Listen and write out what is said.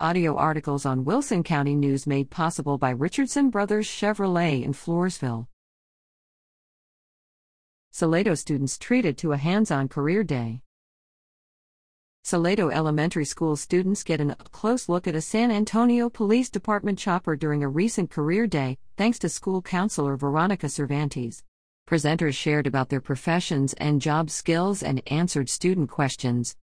Audio articles on Wilson County News made possible by Richardson Brothers Chevrolet in Floresville. Salado students treated to a hands on career day. Salado Elementary School students get an up close look at a San Antonio Police Department chopper during a recent career day, thanks to school counselor Veronica Cervantes. Presenters shared about their professions and job skills and answered student questions.